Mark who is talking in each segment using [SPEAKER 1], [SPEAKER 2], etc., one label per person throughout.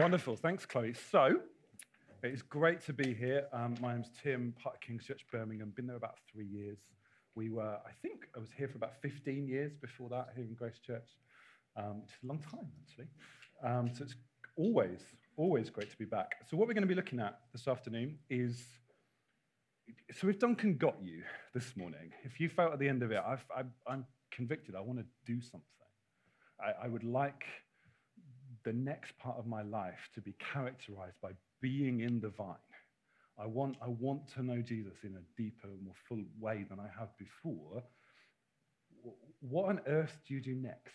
[SPEAKER 1] Wonderful. Thanks, Chloe. So, it's great to be here. Um, my name's Tim, part of King's Church Birmingham. Been there about three years. We were, I think, I was here for about 15 years before that here in Grace Church. Um, it's a long time, actually. Um, so it's always, always great to be back. So what we're going to be looking at this afternoon is, so if Duncan got you this morning, if you felt at the end of it, I, am convicted, I want to do something. I, I would like the next part of my life to be characterized by being in the vine. I want, I want to know Jesus in a deeper, more full way than I have before. What on earth do you do next?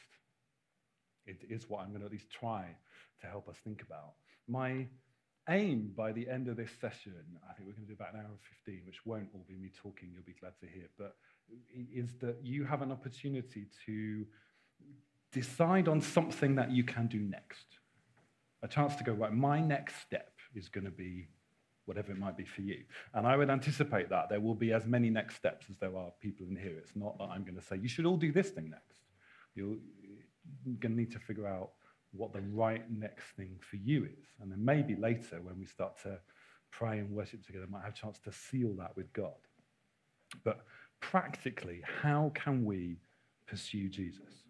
[SPEAKER 1] It is what I'm going to at least try to help us think about. My aim by the end of this session, I think we're going to do about an hour and 15, which won't all be me talking, you'll be glad to hear, but is that you have an opportunity to decide on something that you can do next. A chance to go, right, my next step is going to be whatever it might be for you. And I would anticipate that there will be as many next steps as there are people in here. It's not that I'm going to say, you should all do this thing next. You're going to need to figure out what the right next thing for you is. And then maybe later, when we start to pray and worship together, might have a chance to seal that with God. But practically, how can we pursue Jesus?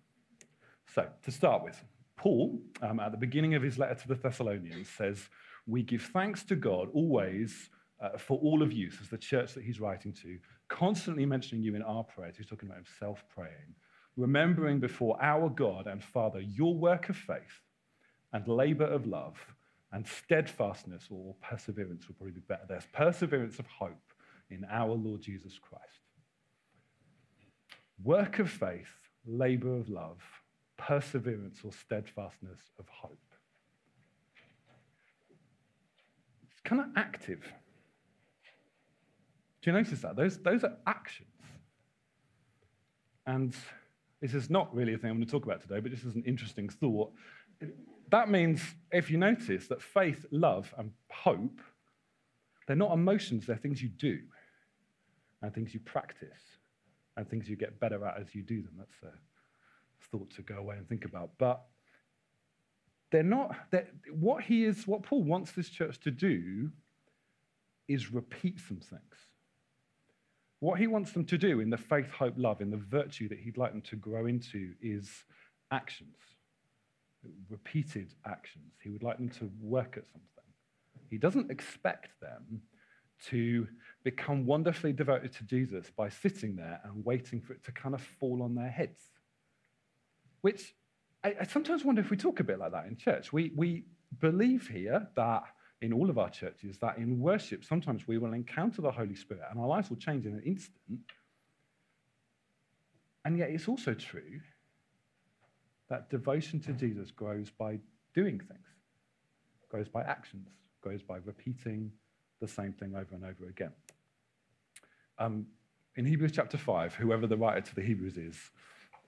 [SPEAKER 1] So, to start with, Paul, um, at the beginning of his letter to the Thessalonians, says, We give thanks to God always uh, for all of you, as the church that he's writing to, constantly mentioning you in our prayers. He's talking about himself praying, remembering before our God and Father your work of faith and labor of love and steadfastness or perseverance will probably be better. There's perseverance of hope in our Lord Jesus Christ. Work of faith, labor of love, perseverance or steadfastness of hope. It's kind of active. Do you notice that? Those, those are actions. And this is not really a thing I'm going to talk about today, but this is an interesting thought. That means, if you notice, that faith, love, and hope, they're not emotions, they're things you do and things you practice and things you get better at as you do them. That's a thought to go away and think about. But they're not, they're, what he is, what Paul wants this church to do is repeat some things. What he wants them to do in the faith, hope, love, in the virtue that he'd like them to grow into is actions, repeated actions. He would like them to work at something. He doesn't expect them to become wonderfully devoted to Jesus by sitting there and waiting for it to kind of fall on their heads which I, I sometimes wonder if we talk a bit like that in church. We, we believe here that in all of our churches that in worship, sometimes we will encounter the Holy Spirit and our lives will change in an instant. And yet, it's also true that devotion to Jesus grows by doing things, grows by actions, grows by repeating the same thing over and over again. Um, in Hebrews chapter 5, whoever the writer to the Hebrews is,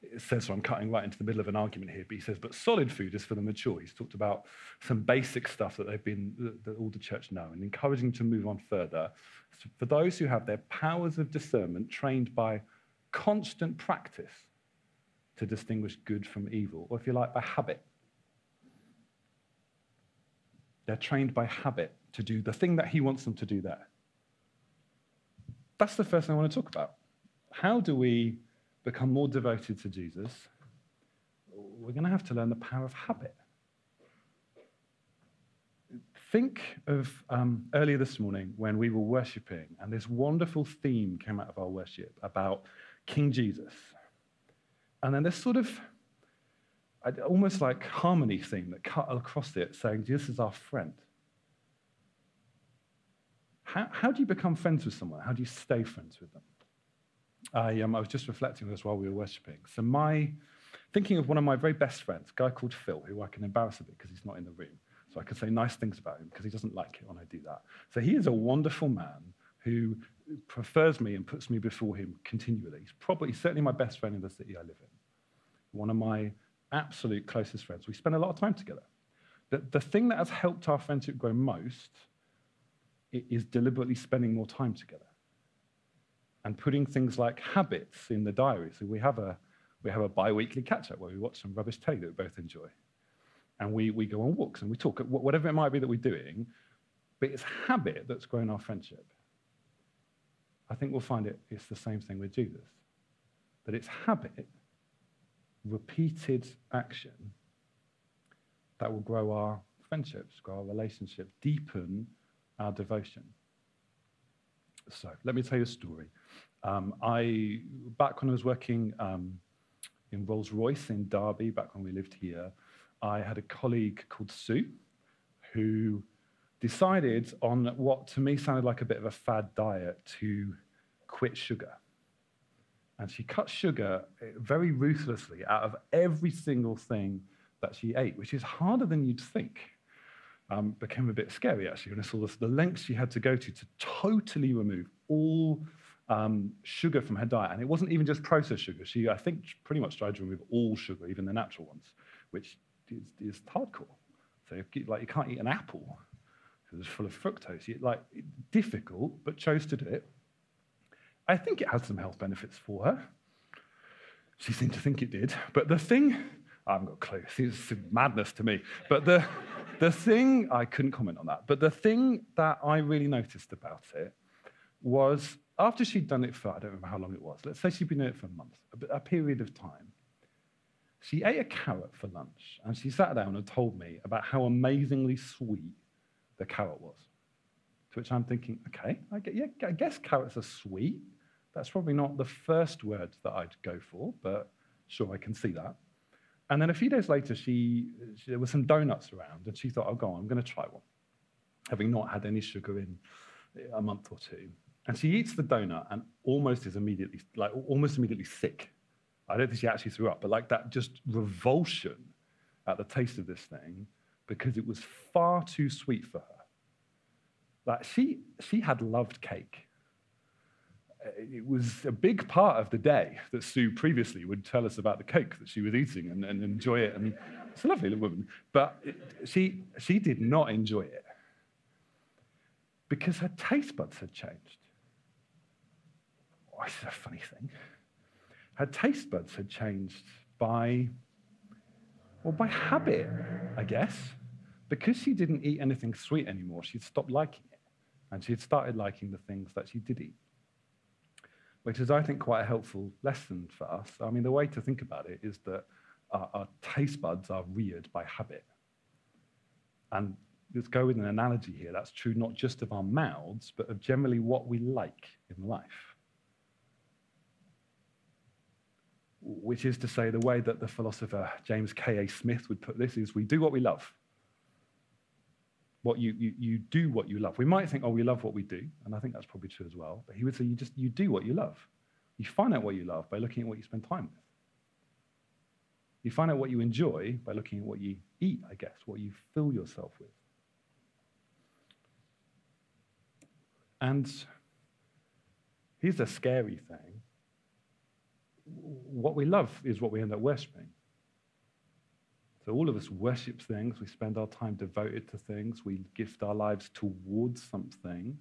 [SPEAKER 1] it says, so I'm cutting right into the middle of an argument here, but he says, but solid food is for the mature. He's talked about some basic stuff that they've been, that, that all the church know, and encouraging to move on further. So for those who have their powers of discernment trained by constant practice to distinguish good from evil, or if you like, by habit. They're trained by habit to do the thing that he wants them to do there. That's the first thing I want to talk about. How do we become more devoted to Jesus, we're going to have to learn the power of habit. Think of um, earlier this morning when we were worshiping, and this wonderful theme came out of our worship about King Jesus. And then this sort of almost like harmony theme that cut across it, saying, Jesus is our friend. How, how do you become friends with someone? How do you stay friends with them? I, um, I was just reflecting on this while we were worshiping. So, my thinking of one of my very best friends, a guy called Phil, who I can embarrass a bit because he's not in the room. So I can say nice things about him because he doesn't like it when I do that. So he is a wonderful man who prefers me and puts me before him continually. He's probably certainly my best friend in the city I live in. One of my absolute closest friends. We spend a lot of time together. The, the thing that has helped our friendship grow most is deliberately spending more time together and putting things like habits in the diary. So we have a, we have a bi weekly catch up where we watch some rubbish telly that we both enjoy. and we, we go on walks and we talk, whatever it might be that we're doing, but it's habit that's grown our friendship. I think we'll find it, it's the same thing with Jesus. That it's habit, repeated action, that will grow our friendships, grow our relationships, deepen our devotion. So let me tell you a story. Um, I back when I was working um, in Rolls Royce in Derby, back when we lived here, I had a colleague called Sue who decided on what to me sounded like a bit of a fad diet to quit sugar. And she cut sugar eh, very ruthlessly out of every single thing that she ate, which is harder than you'd think. Um, became a bit scary actually when I saw this, the lengths she had to go to to totally remove all um, sugar from her diet. And it wasn't even just processed sugar. She, I think, pretty much tried to remove all sugar, even the natural ones, which is, is hardcore. So, like, you can't eat an apple because it's full of fructose. You, like, difficult, but chose to do it. I think it had some health benefits for her. She seemed to think it did. But the thing, I haven't got a clue. It's madness to me. But the, the thing, I couldn't comment on that. But the thing that I really noticed about it was after she'd done it for, I don't remember how long it was, let's say she'd been doing it for a month, a, period of time, she ate a carrot for lunch and she sat down and told me about how amazingly sweet the carrot was. To which I'm thinking, okay, I, get, yeah, I guess carrots are sweet. That's probably not the first word that I'd go for, but sure, I can see that. And then a few days later, she, she there were some donuts around, and she thought, oh, go on, I'm going to try one, having not had any sugar in a month or two. And she eats the donut and almost is immediately, like almost immediately sick. I don't think she actually threw up, but like that just revulsion at the taste of this thing because it was far too sweet for her. Like she, she had loved cake. Uh, it was a big part of the day that Sue previously would tell us about the cake that she was eating and, and enjoy it. And it's a lovely little woman, but it, she, she did not enjoy it because her taste buds had changed. Oh, this is a funny thing. Her taste buds had changed by, well, by habit, I guess. Because she didn't eat anything sweet anymore, she'd stopped liking it. And she had started liking the things that she did eat. Which is, I think, quite a helpful lesson for us. I mean, the way to think about it is that our, our taste buds are reared by habit. And let's go with an analogy here. That's true not just of our mouths, but of generally what we like in life. which is to say, the way that the philosopher James K.A. Smith would put this is we do what we love. What you, you, you do what you love. We might think, oh, we love what we do, and I think that's probably true as well. But he would say, you just you do what you love. You find out what you love by looking at what you spend time with. You find out what you enjoy by looking at what you eat, I guess, what you fill yourself with. And here's a scary thing what we love is what we end up worshipping. So all of us worship things. We spend our time devoted to things. We gift our lives towards something.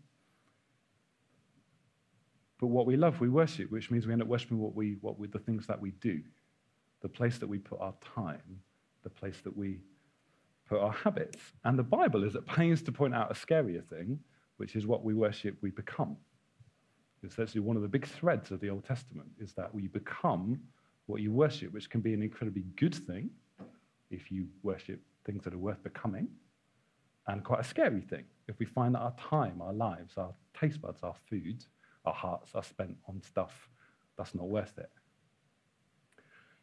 [SPEAKER 1] But what we love, we worship, which means we end up worshiping what we, what we, the things that we do, the place that we put our time, the place that we put our habits. And the Bible is at pains to point out a scarier thing, which is what we worship, we become. It's actually one of the big threads of the Old Testament is that we become what you worship, which can be an incredibly good thing if you worship things that are worth becoming, and quite a scary thing if we find that our time, our lives, our taste buds, our food, our hearts are spent on stuff that's not worth it.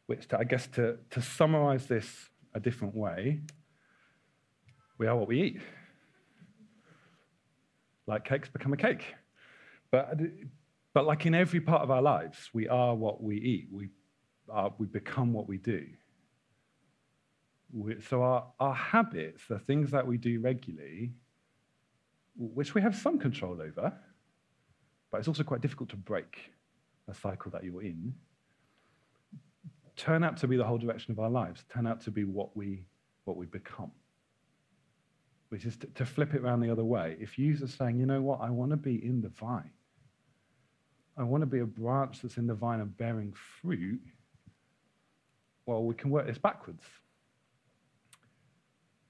[SPEAKER 1] Which, to, I guess, to, to summarize this a different way, we are what we eat. Like cakes become a cake. But, uh, but like in every part of our lives, we are what we eat. We, are, we become what we do. So our, our habits, the things that we do regularly, which we have some control over, but it's also quite difficult to break a cycle that you're in, turn out to be the whole direction of our lives, turn out to be what we, what we become which is to, to, flip it around the other way. If you are saying, you know what, I want to be in the vine, I want to be a branch that's in the vine and bearing fruit, well, we can work this backwards.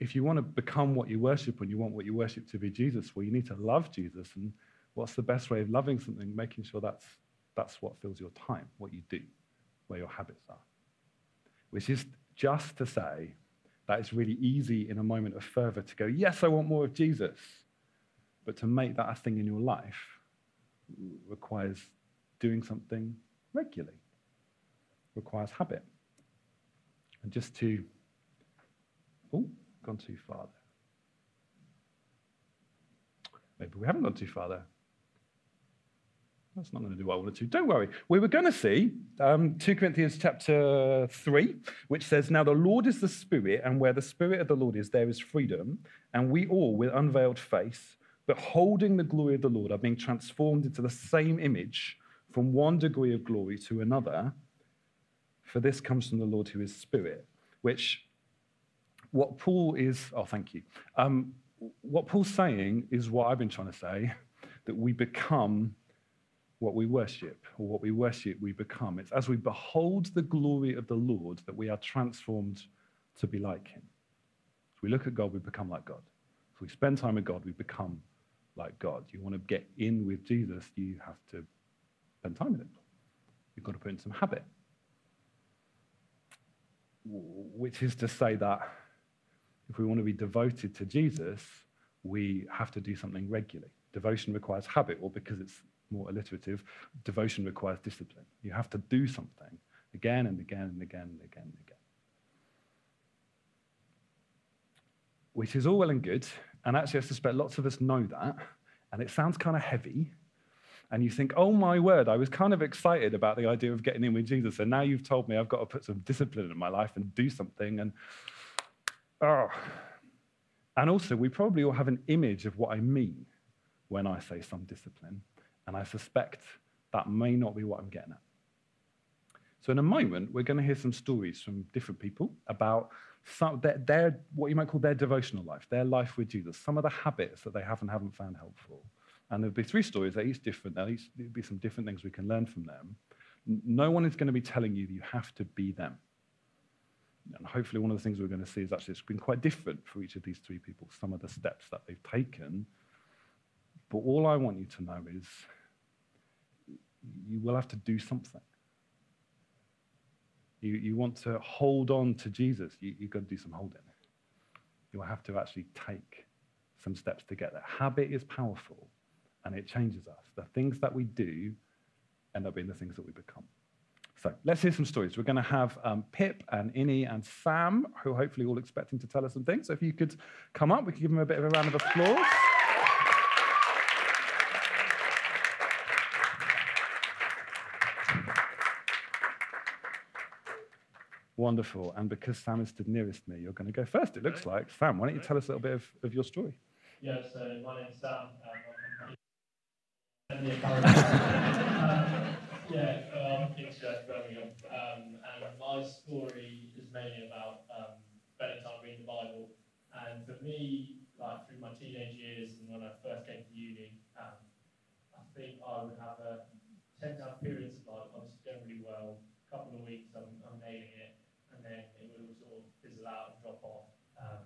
[SPEAKER 1] If you want to become what you worship and you want what you worship to be Jesus, well, you need to love Jesus. And what's the best way of loving something? Making sure that's, that's what fills your time, what you do, where your habits are. Which is just to say that it's really easy in a moment of fervor to go, Yes, I want more of Jesus. But to make that a thing in your life requires doing something regularly, requires habit. And just to, oh, gone too far there. Maybe we haven't gone too far there. That's not going to do what I wanted to. Don't worry. We were going to see um, 2 Corinthians chapter 3, which says, Now the Lord is the Spirit, and where the Spirit of the Lord is, there is freedom. And we all, with unveiled face, beholding the glory of the Lord, are being transformed into the same image from one degree of glory to another. For this comes from the Lord who is Spirit, which what Paul is, oh, thank you. Um, what Paul's saying is what I've been trying to say that we become what we worship, or what we worship, we become. It's as we behold the glory of the Lord that we are transformed to be like him. We look at God, we become like God. If we spend time with God, we become like God. You want to get in with Jesus, you have to spend time with him. You've got to put in some habit. Which is to say that if we want to be devoted to Jesus, we have to do something regularly. Devotion requires habit, or because it's more alliterative, devotion requires discipline. You have to do something again and again and again and again and again. Which is all well and good. And actually, I suspect lots of us know that. And it sounds kind of heavy. And you think, oh my word, I was kind of excited about the idea of getting in with Jesus. And now you've told me I've got to put some discipline in my life and do something. And oh. And also, we probably all have an image of what I mean when I say some discipline. And I suspect that may not be what I'm getting at. So, in a moment, we're going to hear some stories from different people about some, their, their, what you might call their devotional life, their life with Jesus, some of the habits that they have and haven't found helpful. And there'll be three stories, they're each different. There'll, there'll be some different things we can learn from them. No one is going to be telling you that you have to be them. And hopefully, one of the things we're going to see is actually it's been quite different for each of these three people, some of the steps that they've taken but all I want you to know is you will have to do something. You, you want to hold on to Jesus, you, you've got to do some holding. You'll have to actually take some steps to get there. Habit is powerful and it changes us. The things that we do end up being the things that we become. So let's hear some stories. We're going to have um, Pip and Innie and Sam, who are hopefully all expecting to tell us some things. So if you could come up, we could give them a bit of a round of applause. Wonderful. And because Sam is stood nearest me, you're going to go first, it looks like. Sam, why don't you tell us a little bit of, of your story?
[SPEAKER 2] Yeah, so my name's Sam. Um, yeah, um, King's Church, Birmingham. Um, and my story is mainly about um, spending time reading the Bible. And for me, like through my teenage years and when I first came to uni, um, I think I would have a tend to have periods of like I was generally well, a couple of weeks I'm, I'm nailing it, and then it would all sort of fizzle out and drop off. Um,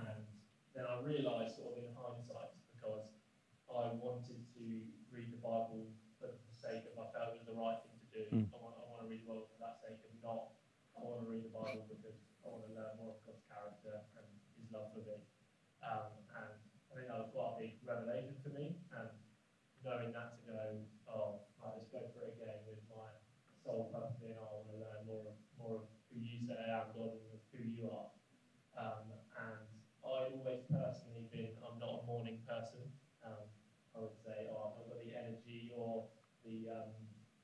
[SPEAKER 2] and then I realised, sort of in hindsight, because I wanted to read the Bible for the sake of I felt it was the right thing to do. Mm. I, want, I want to read the Bible for that sake of not. I want to read the Bible because I want to learn more of God's character and His love for me. Um, and I think that was quite a big revelation for me. And knowing that to go, oh, I'll just go for it again with my soul pumped in. I want to learn more of more of who you say I am, God, and who you are. Um, and I've always personally been, I'm not a morning person. Um, I would say, oh, I've not got the energy or the, um,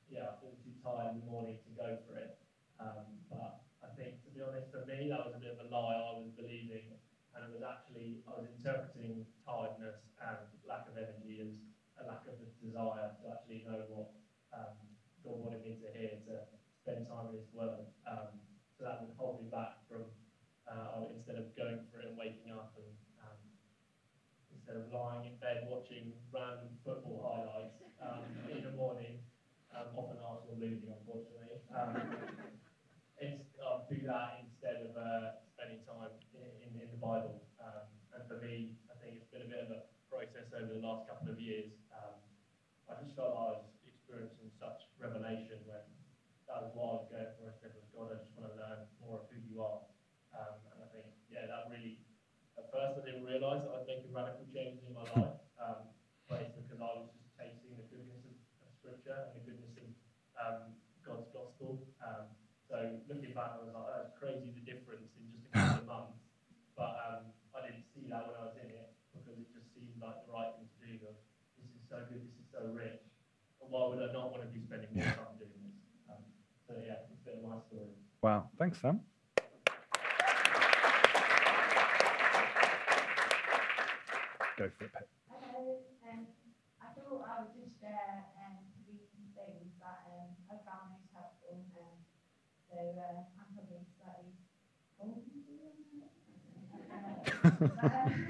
[SPEAKER 2] yeah, I feel too tired in the morning to go for it. Um, but I think, to be honest, for me, that was a bit of a lie I was believing. And it was actually, I was interpreting tiredness and lack of energy as a lack of the desire to actually know what um, God wanted me to hear, to spend time in His Word. Um, so that would hold me back from uh, instead of going for it and waking up and um, instead of lying in bed watching random football highlights um, in the morning, um, often Arsenal losing, unfortunately. Um, it's, I'll do that instead of uh, spending time in, in, in the Bible. Um, and for me, I think it's been a bit of a process over the last couple of years. Um, I just felt like I was experiencing such revelation when that was what I was going for. I said, with God, I just want to learn more of who you are. Um, and I think, yeah, that really, at first I didn't realise that I'd make a radical change in my life, um, but it's because I was just tasting the goodness of, of Scripture and the goodness of um, God's gospel. Um, so looking back, I was like, that's crazy the difference in just a couple of months. But um, I didn't see that when I was in it because it just seemed like the right thing to do. Of, this is so good, this is so rich. And why would I not want to be spending more time doing this? Um, so yeah, it's a bit of my story.
[SPEAKER 1] Wow. Thanks, Sam. Go for it, Pip.
[SPEAKER 3] Hello, um, I thought I would just share um, three things that um, I found most helpful. Um, so uh, I'm probably slightly old. but, um,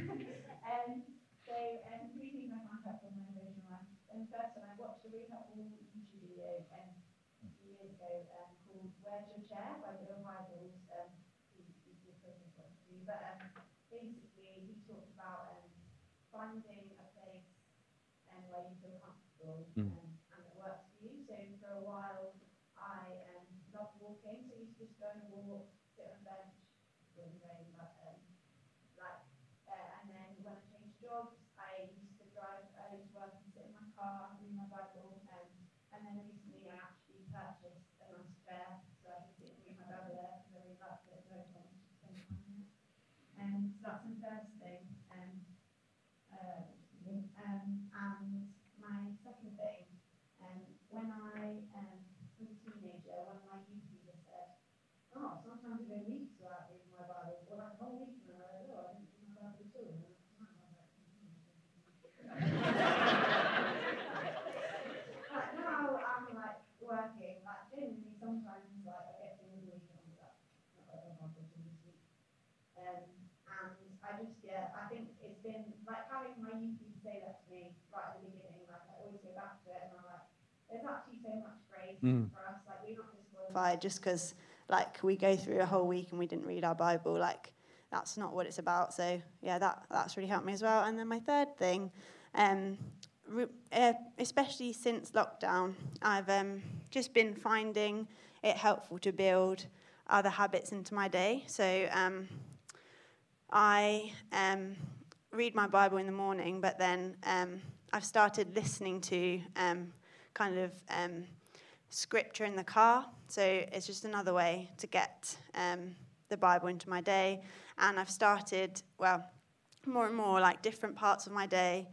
[SPEAKER 3] um, so um, three things I found helpful in my devotional life. And first one, I watched a really helpful YouTube video um, a few years ago um, called Where's Your Chair by Bill Hybels. Um, he, he's the equivalent of you, but um, basically he talked about um, finding a place um, where you feel comfortable
[SPEAKER 1] Mm.
[SPEAKER 3] um, and it works for you. So for a while, I um, loved walking. So I used to just go and walk, sit on a bench, really rain, but um, like, uh, and then when I changed jobs, I used to drive early to work and sit in my car, read my Bible, um, and then recently I actually purchased a nice chair so I can sit and read my Bible there because I really liked it. So I wanted to spend time on. Um, so that's the first thing. Um, uh, um, and my second thing, um, when I um, was a teenager, one of my youth leaders said, oh, sometimes I go weeks without reading my Bible, or like a whole week, and I was like, oh, I didn't read my Bible at all. And I was like, like now I'm like working, like genuinely sometimes like I get to the week and I'm like, not read my Bible till this week. Um, and I just, yeah, I think it's been like having my youth leader say that to me right at the beginning. Like I always go back to it, and I'm like, there's actually so much grace
[SPEAKER 1] Mm.
[SPEAKER 3] for us. Like we're not disqualified just because like we go through a whole week and we didn't read our Bible. Like that's not what it's about. So yeah, that that's really helped me as well. And then my third thing, um, re- uh, especially since lockdown, I've um, just been finding it helpful to build other habits into my day. So um, I um, read my Bible in the morning, but then um, I've started listening to um, kind of um, scripture in the car. So it's just another way to get um, the Bible into my day. And I've started, well, more and more like different parts of my day,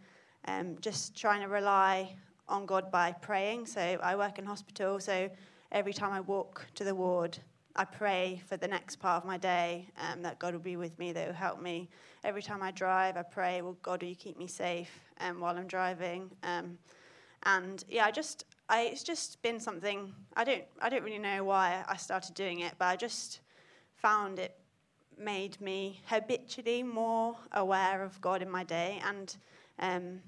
[SPEAKER 3] um, just trying to rely on God by praying. So I work in hospital, so every time I walk to the ward, I pray for the next part of my day um, that God will be with me, that will help me. Every time I drive, I pray, well, God, will you keep me safe um, while I'm driving? Um, and yeah, I just, I, it's just been something. I don't, I don't really know why I started doing it, but I just found it made me habitually more aware of God in my day, and um,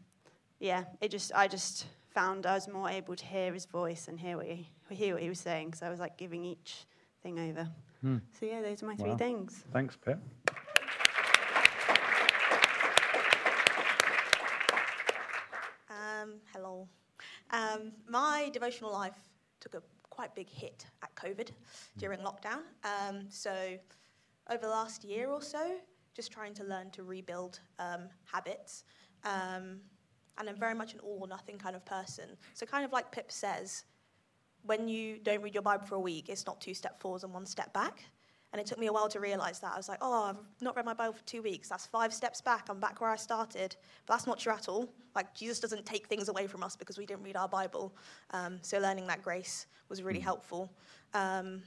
[SPEAKER 3] yeah, it just, I just found I was more able to hear His voice and hear what He, hear what He was saying. So I was like giving each thing over.
[SPEAKER 1] Hmm.
[SPEAKER 3] So yeah, those are my three
[SPEAKER 1] Wow.
[SPEAKER 3] things.
[SPEAKER 1] Thanks, Pip.
[SPEAKER 4] Um, hello. Um, my devotional life took a quite big hit at COVID during lockdown. Um, so, over the last year or so, just trying to learn to rebuild um, habits. Um, and I'm very much an all or nothing kind of person. So, kind of like Pip says, when you don't read your Bible for a week, it's not two step forwards and one step back. And it took me a while to realize that. I was like, oh, I've not read my Bible for two weeks. That's five steps back. I'm back where I started. But that's not true at all. Like, Jesus doesn't take things away from us because we didn't read our Bible. Um, so, learning that grace was really helpful. Um,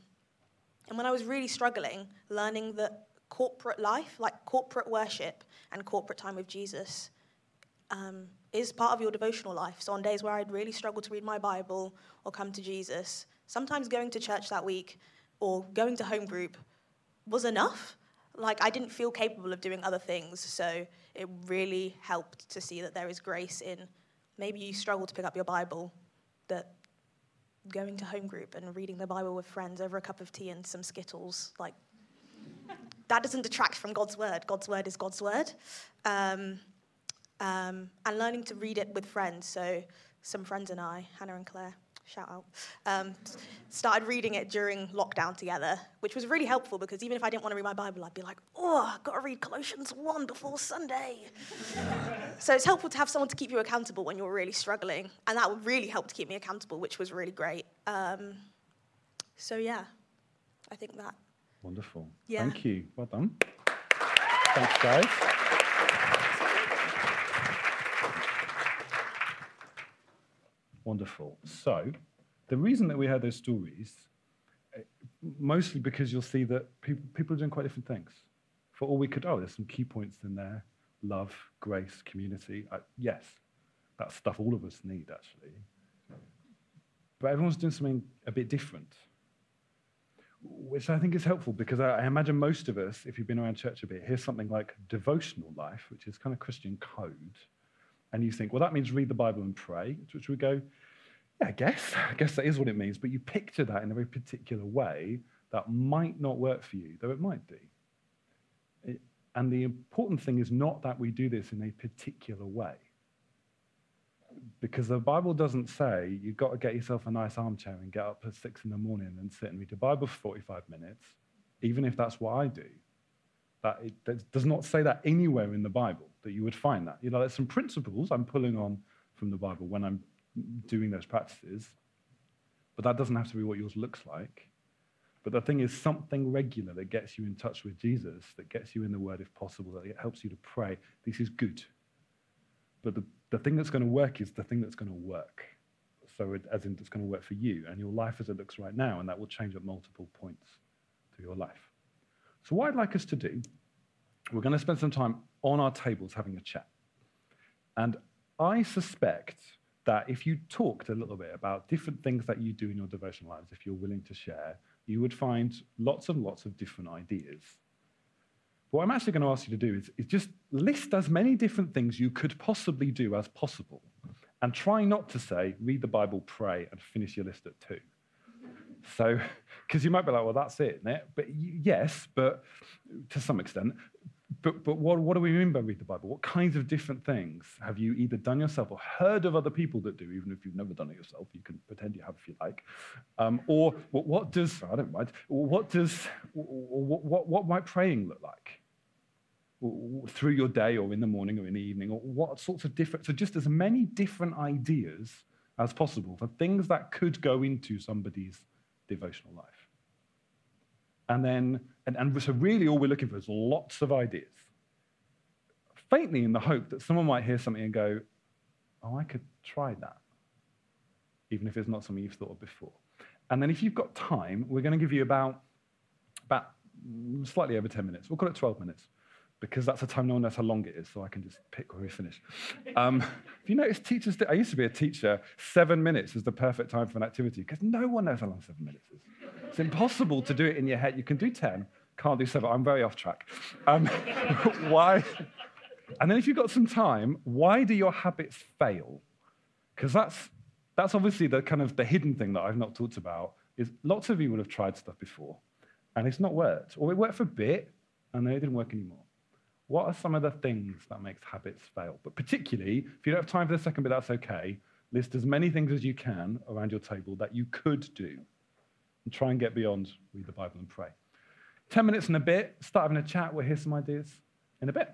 [SPEAKER 4] and when I was really struggling, learning that corporate life, like corporate worship and corporate time with Jesus, um, is part of your devotional life. So, on days where I'd really struggle to read my Bible or come to Jesus, sometimes going to church that week or going to home group was enough. Like, I didn't feel capable of doing other things. So, it really helped to see that there is grace in maybe you struggle to pick up your Bible, that going to home group and reading the Bible with friends over a cup of tea and some Skittles, like, that doesn't detract from God's word. God's word is God's word. Um, um, and learning to read it with friends. So, some friends and I, Hannah and Claire, shout out, um, started reading it during lockdown together, which was really helpful because even if I didn't want to read my Bible, I'd be like, oh, I've got to read Colossians 1 before Sunday. so it's helpful to have someone to keep you accountable when you're really struggling. And that really helped to keep me accountable, which was really great. Um, so, yeah, I think that.
[SPEAKER 1] Wonderful.
[SPEAKER 4] Yeah.
[SPEAKER 1] Thank you. Well done. Thanks, guys. Wonderful. So, the reason that we had those stories, eh, mostly because you'll see that people, people are doing quite different things. For all we could, oh, there's some key points in there love, grace, community. Uh, yes, that's stuff all of us need, actually. But everyone's doing something a bit different which I think is helpful because I, I, imagine most of us, if you've been around church a bit, hear something like devotional life, which is kind of Christian code, and you think, well, that means read the Bible and pray, which we go, yeah, I guess, I guess that is what it means, but you picture that in a very particular way that might not work for you, though it might do. It, and the important thing is not that we do this in a particular way because the Bible doesn't say you've got to get yourself a nice armchair and get up at six in the morning and sit and read the Bible for 45 minutes, even if that's what I do. That it that does not say that anywhere in the Bible that you would find that. You know, there's some principles I'm pulling on from the Bible when I'm doing those practices, but that doesn't have to be what yours looks like. But the thing is, something regular that gets you in touch with Jesus, that gets you in the Word if possible, that helps you to pray. This is good. But the the thing that's going to work is the thing that's going to work. So, it, as in, it's going to work for you and your life as it looks right now, and that will change at multiple points through your life. So, what I'd like us to do, we're going to spend some time on our tables having a chat. And I suspect that if you talked a little bit about different things that you do in your devotional lives, if you're willing to share, you would find lots and lots of different ideas. What I'm actually going to ask you to do is, is just list as many different things you could possibly do as possible. And try not to say, read the Bible, pray, and finish your list at two. So, because you might be like, well, that's it, it? But yes, but to some extent. But, but what, what do we mean by read the Bible? What kinds of different things have you either done yourself or heard of other people that do, even if you've never done it yourself? You can pretend you have if you like. Um, or what, what, does, I don't mind, what does, what, what, what might praying look like? through your day or in the morning or in the evening, or what sorts of different, so just as many different ideas as possible for things that could go into somebody's devotional life. And then, and, and so really all we're looking for is lots of ideas. Faintly in the hope that someone might hear something and go, oh, I could try that, even if it's not something you've thought of before. And then if you've got time, we're going to give you about, about slightly over 10 minutes. We'll call it 12 minutes because that's a time no one knows how long it is, so I can just pick where we finish. Um, if you notice, teachers, I used to be a teacher, seven minutes is the perfect time for an activity because no one knows how long seven minutes is. It's impossible to do it in your head. You can do 10, can't do seven. I'm very off track. Um, why? And then if you've got some time, why do your habits fail? Because that's, that's obviously the kind of the hidden thing that I've not talked about is lots of you will have tried stuff before and it's not worked. Or it worked for a bit and then it didn't work anymore. What are some of the things that makes habits fail? But particularly, if you don't have time for the second bit, that's okay. List as many things as you can around your table that you could do. And try and get beyond read the Bible and pray. 10 minutes and a bit, start having a chat. We'll hear some ideas in a bit.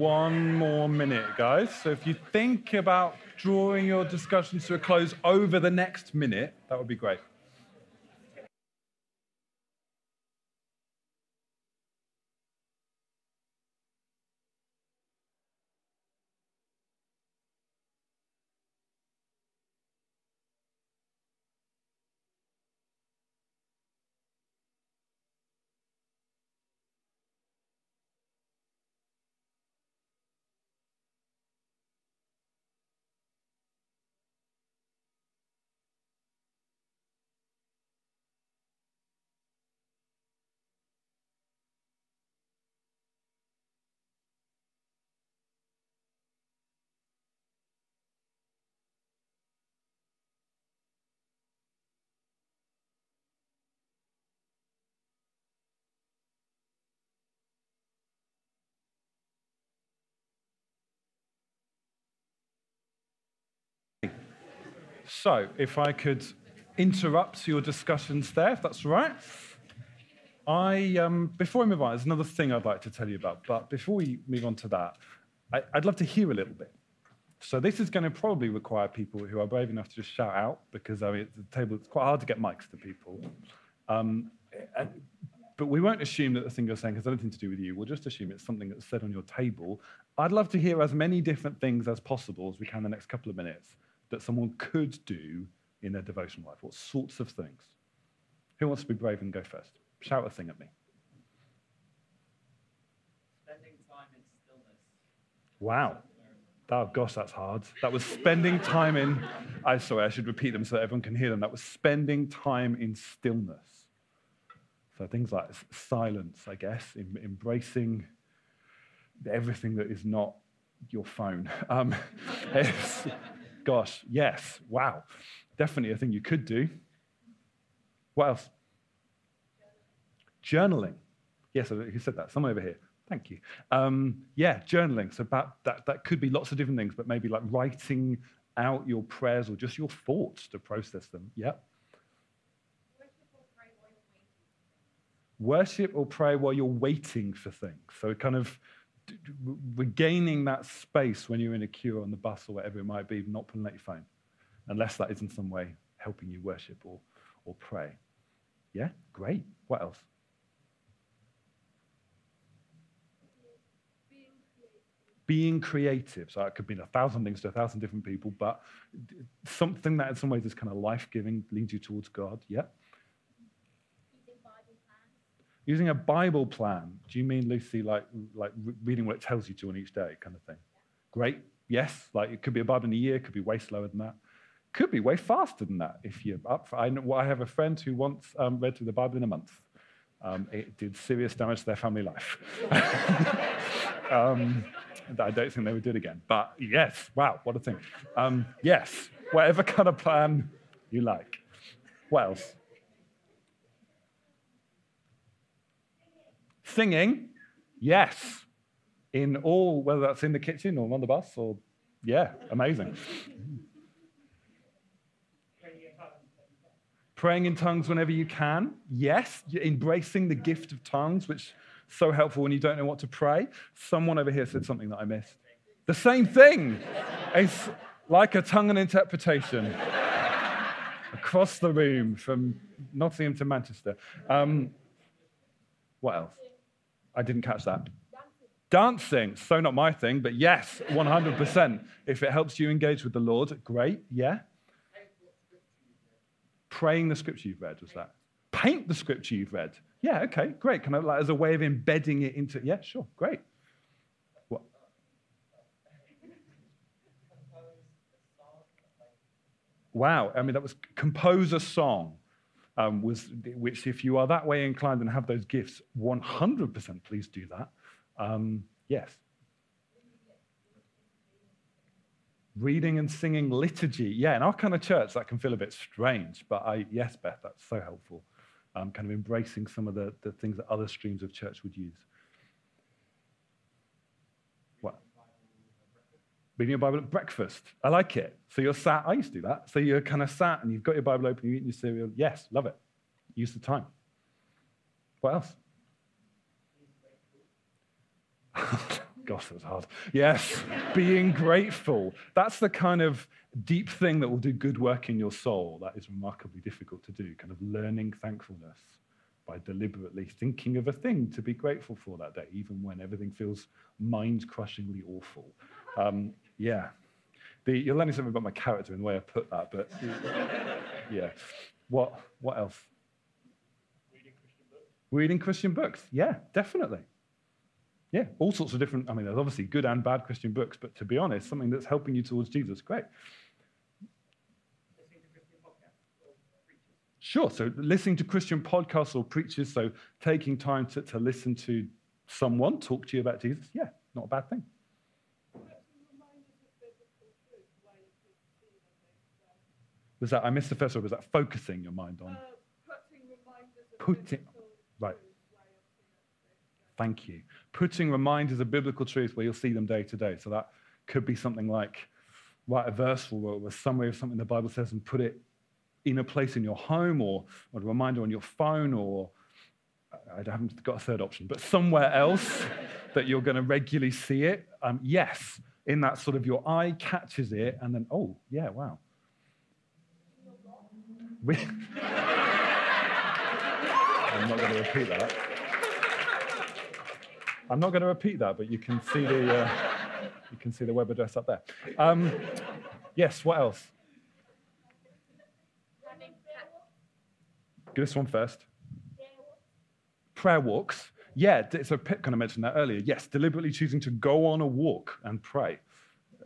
[SPEAKER 1] One more minute, guys. So if you think about drawing your discussions to a close over the next minute, that would be great. So, if I could interrupt your discussions there, if that's right. I, um, before I move on, there's another thing I'd like to tell you about. But before we move on to that, I, would love to hear a little bit. So this is going to probably require people who are brave enough to just shout out, because I mean, at the table, it's quite hard to get mics to people. Um, and, but we won't assume that the thing you're saying has anything to do with you. We'll just assume it's something that's said on your table. I'd love to hear as many different things as possible as we can in the next couple of minutes that someone could do in their devotional life? What sorts of things? Who wants to be brave and go first? Shout a thing at me.
[SPEAKER 5] Spending time in stillness.
[SPEAKER 1] Wow. Oh, gosh, that's hard. That was spending time in. I sorry, I should repeat them so that everyone can hear them. That was spending time in stillness. So things like silence, I guess, em- embracing everything that is not your phone. Um, Gosh, yes, wow. Definitely a thing you could do. What else? Journaling. Yes, who said that? Someone over here. Thank you. Um, yeah, journaling. So about that, that could be lots of different things, but maybe like writing out your prayers or just your thoughts to process them. Yep. Worship or pray while you're waiting for things. So it kind of regaining that space when you're in a queue on the bus or whatever it might be, not pulling out your phone, unless that is in some way helping you worship or, or pray. Yeah, great. What else? Being creative. So it could mean a thousand things to a thousand different people, but something that in some ways is kind of life giving, leads you towards God. Yeah. Using a Bible plan, do you mean, Lucy, like, like reading what it tells you to on each day kind of thing? Great. Yes. Like it could be a Bible in a year, could be way slower than that. Could be way faster than that if you're up for I, know, I have a friend who once um, read through the Bible in a month. Um, it did serious damage to their family life. um, I don't think they would do it again. But yes, wow, what a thing. Um, yes, whatever kind of plan you like. What else? Singing, yes. In all, whether that's in the kitchen or on the bus or, yeah, amazing. Praying in tongues whenever you can, yes. Embracing the gift of tongues, which is so helpful when you don't know what to pray. Someone over here said something that I missed. The same thing. It's like a tongue and interpretation across the room from Nottingham to Manchester. Um, what else? I didn't catch that. Dancing. So not my thing, but yes, 100%. if it helps you engage with the Lord, great. Yeah. Praying the scripture you've read, was that? Paint the scripture you've read. Yeah, okay, great. Kind of like as a way of embedding it into, yeah, sure, great. What? Wow, I mean, that was compose a song um, was, which if you are that way inclined and have those gifts, 100% please do that. Um, yes. Reading and singing liturgy. Yeah, in our kind of church, that can feel a bit strange, but I, yes, Beth, that's so helpful. Um, kind of embracing some of the, the things that other streams of church would use. What? Reading your Bible at breakfast. I like it. So you're sat, I used to do that. So you're kind of sat and you've got your Bible open, you're eating your cereal. Yes, love it. Use the time. What else? Gosh, that's hard. Yes, being grateful. That's the kind of deep thing that will do good work in your soul. That is remarkably difficult to do, kind of learning thankfulness by deliberately thinking of a thing to be grateful for that day, even when everything feels mind crushingly awful. Um, yeah. The, you're learning something about my character in the way I put that, but yeah. What, what else?
[SPEAKER 2] Reading Christian books.
[SPEAKER 1] Reading Christian books. Yeah, definitely. Yeah, all sorts of different, I mean, there's obviously good and bad Christian books, but to be honest, something that's helping you towards Jesus, great.
[SPEAKER 5] Listening to Christian podcasts or preachers.
[SPEAKER 1] Sure. So listening to Christian podcasts or preachers, so taking time to, to listen to someone talk to you about Jesus, yeah, not a bad thing. Was that, I missed the first word, was that focusing your mind on? Putting, right. Thank you. Putting reminders of biblical truth where you'll see them day to day. So that could be something like write a verse or a summary of something the Bible says and put it in a place in your home or, or a reminder on your phone or I haven't got a third option, but somewhere else that you're going to regularly see it. Um, yes, in that sort of your eye catches it and then, oh, yeah, wow. We- I'm not going to repeat that. I'm not going to repeat that, but you can see the, uh, you can see the web address up there. Um, yes, what else? Get this one first. Prayer walks. Yeah, so Pip kind of mentioned that earlier. Yes, deliberately choosing to go on a walk and pray.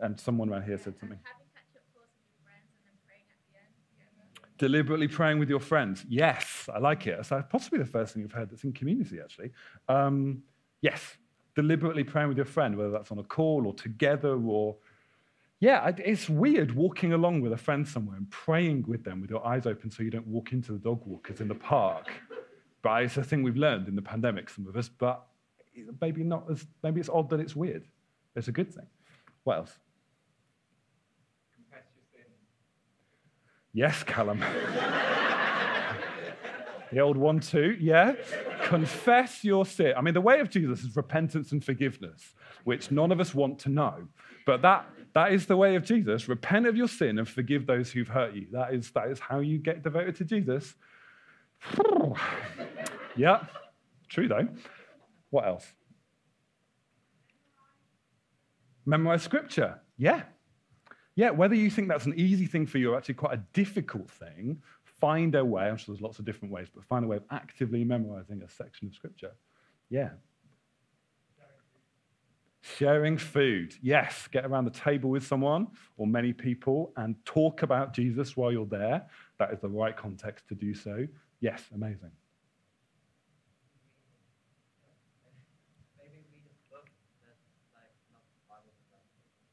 [SPEAKER 1] And someone around here said something.
[SPEAKER 6] Having catch-up calls with your friends and then praying at the end together.
[SPEAKER 1] Deliberately praying with your friends. Yes, I like it. So possibly the first thing you've heard that's in community, actually. Um, yes, deliberately praying with your friend, whether that's on a call or together or. Yeah, it's weird walking along with a friend somewhere and praying with them with your eyes open so you don't walk into the dog walkers in the park. But it's a thing we've learned in the pandemic, some of us, but maybe not as, maybe it's odd that it's weird. It's a good thing. What else?
[SPEAKER 5] Confess your sins.
[SPEAKER 1] Yes, Callum. the old one, too. yeah. Confess your sin. I mean, the way of Jesus is repentance and forgiveness, which none of us want to know. But that, that is the way of Jesus. Repent of your sin and forgive those who've hurt you. That is, that is how you get devoted to Jesus. yeah, true though. What else? Memorize scripture. Yeah. Yeah, whether you think that's an easy thing for you or actually quite a difficult thing, find a way, I'm sure there's lots of different ways, but find a way of actively memorizing a section of scripture. Yeah. Sharing food. Yes, get around the table with someone or many people and talk about Jesus while you're there. That is the right context to do so. Yes, amazing.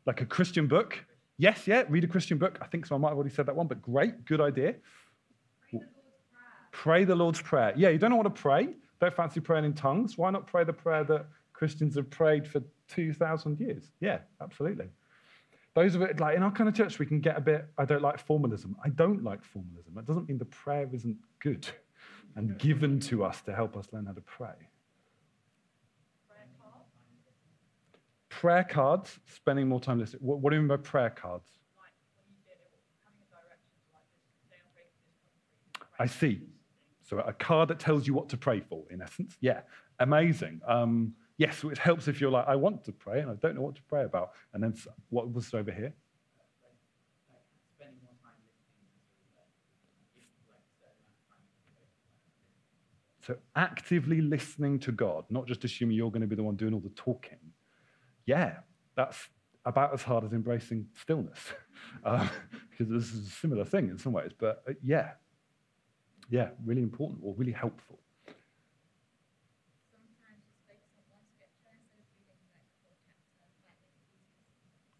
[SPEAKER 5] Like
[SPEAKER 1] a Christian book. Yes, yeah, read a Christian book. I think so. I might have already said that one, but great, good idea. Pray the Lord's Prayer. Yeah, you don't know what to pray. Don't fancy praying in tongues. Why not pray the prayer that Christians have prayed for 2,000 years? Yeah, absolutely. Those of it, like in our kind of church, we can get a bit, I don't like formalism. I don't like formalism. That doesn't mean the prayer isn't good and given to us to help us learn how to pray. Prayer cards, spending more time listening. What, what do you mean by prayer cards? I see. So a card that tells you what to pray for, in essence. Yeah, amazing. Um, yes, which helps if you're like, I want to pray and I don't know what to pray about. And then what was it over here?
[SPEAKER 5] like spending more time listening to like give like a certain amount of time to pray.
[SPEAKER 1] So actively listening to God, not just assuming you're going to be the one doing all the talking. Yeah, that's about as hard as embracing stillness, uh, because this is a similar thing in some ways. But uh, yeah, yeah, really important or really helpful.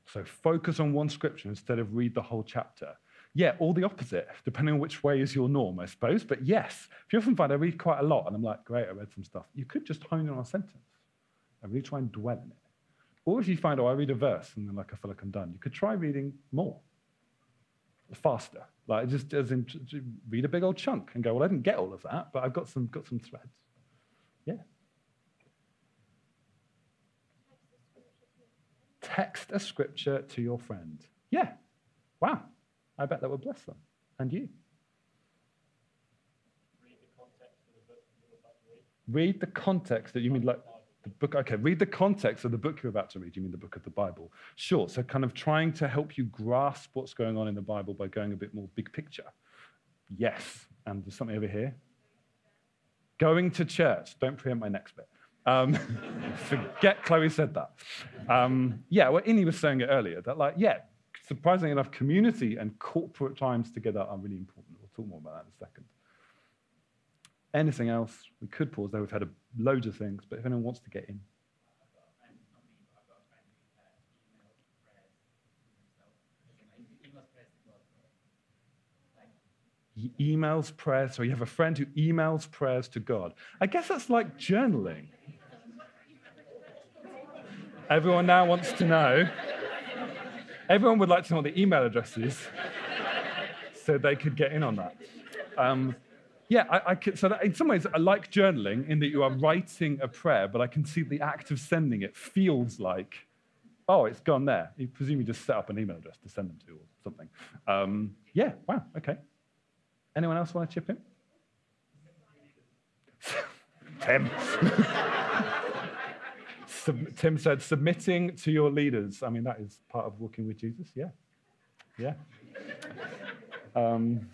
[SPEAKER 1] So focus on one scripture instead of read the whole chapter. Yeah, or the opposite, depending on which way is your norm, I suppose. But yes, if you often find I read quite a lot and I'm like, great, I read some stuff, you could just hone in on a sentence and really try and dwell in it. Or if you find, oh, I read a verse and then like I feel like I'm done, you could try reading more, faster. Like just as in, read a big old chunk and go, well, I didn't get all of that, but I've got some got some threads. Yeah. text a scripture to your friend. Yeah. Wow. I bet that would bless them. And you.
[SPEAKER 2] Read the context of the book you're about to read.
[SPEAKER 1] Read the context that you mean like the book. Okay, read the context of the book you're about to read. You mean the book of the Bible? Sure. So, kind of trying to help you grasp what's going on in the Bible by going a bit more big picture. Yes. And there's something over here. Going to church. Don't preempt my next bit. Um, forget Chloe said that. Um, yeah, well, Innie was saying it earlier that, like, yeah, surprisingly enough, community and corporate times together are really important. We'll talk more about that in a second. Anything else? We could pause there. We've had a, loads of things, but if anyone wants to get in.
[SPEAKER 5] He emails prayers.
[SPEAKER 1] So you have a friend who emails prayers to God. I guess that's like journaling. Everyone now wants to know. Everyone would like to know what the email address is so they could get in on that. Um, yeah, I, I could, so that in some ways, I like journaling in that you are writing a prayer, but I can see the act of sending it feels like, oh, it's gone there. You presume you just set up an email address to send them to or something. Um, yeah, wow, okay. Anyone else want to chip in? Tim. Sub- Tim said, submitting to your leaders. I mean, that is part of walking with Jesus. Yeah. Yeah. Um,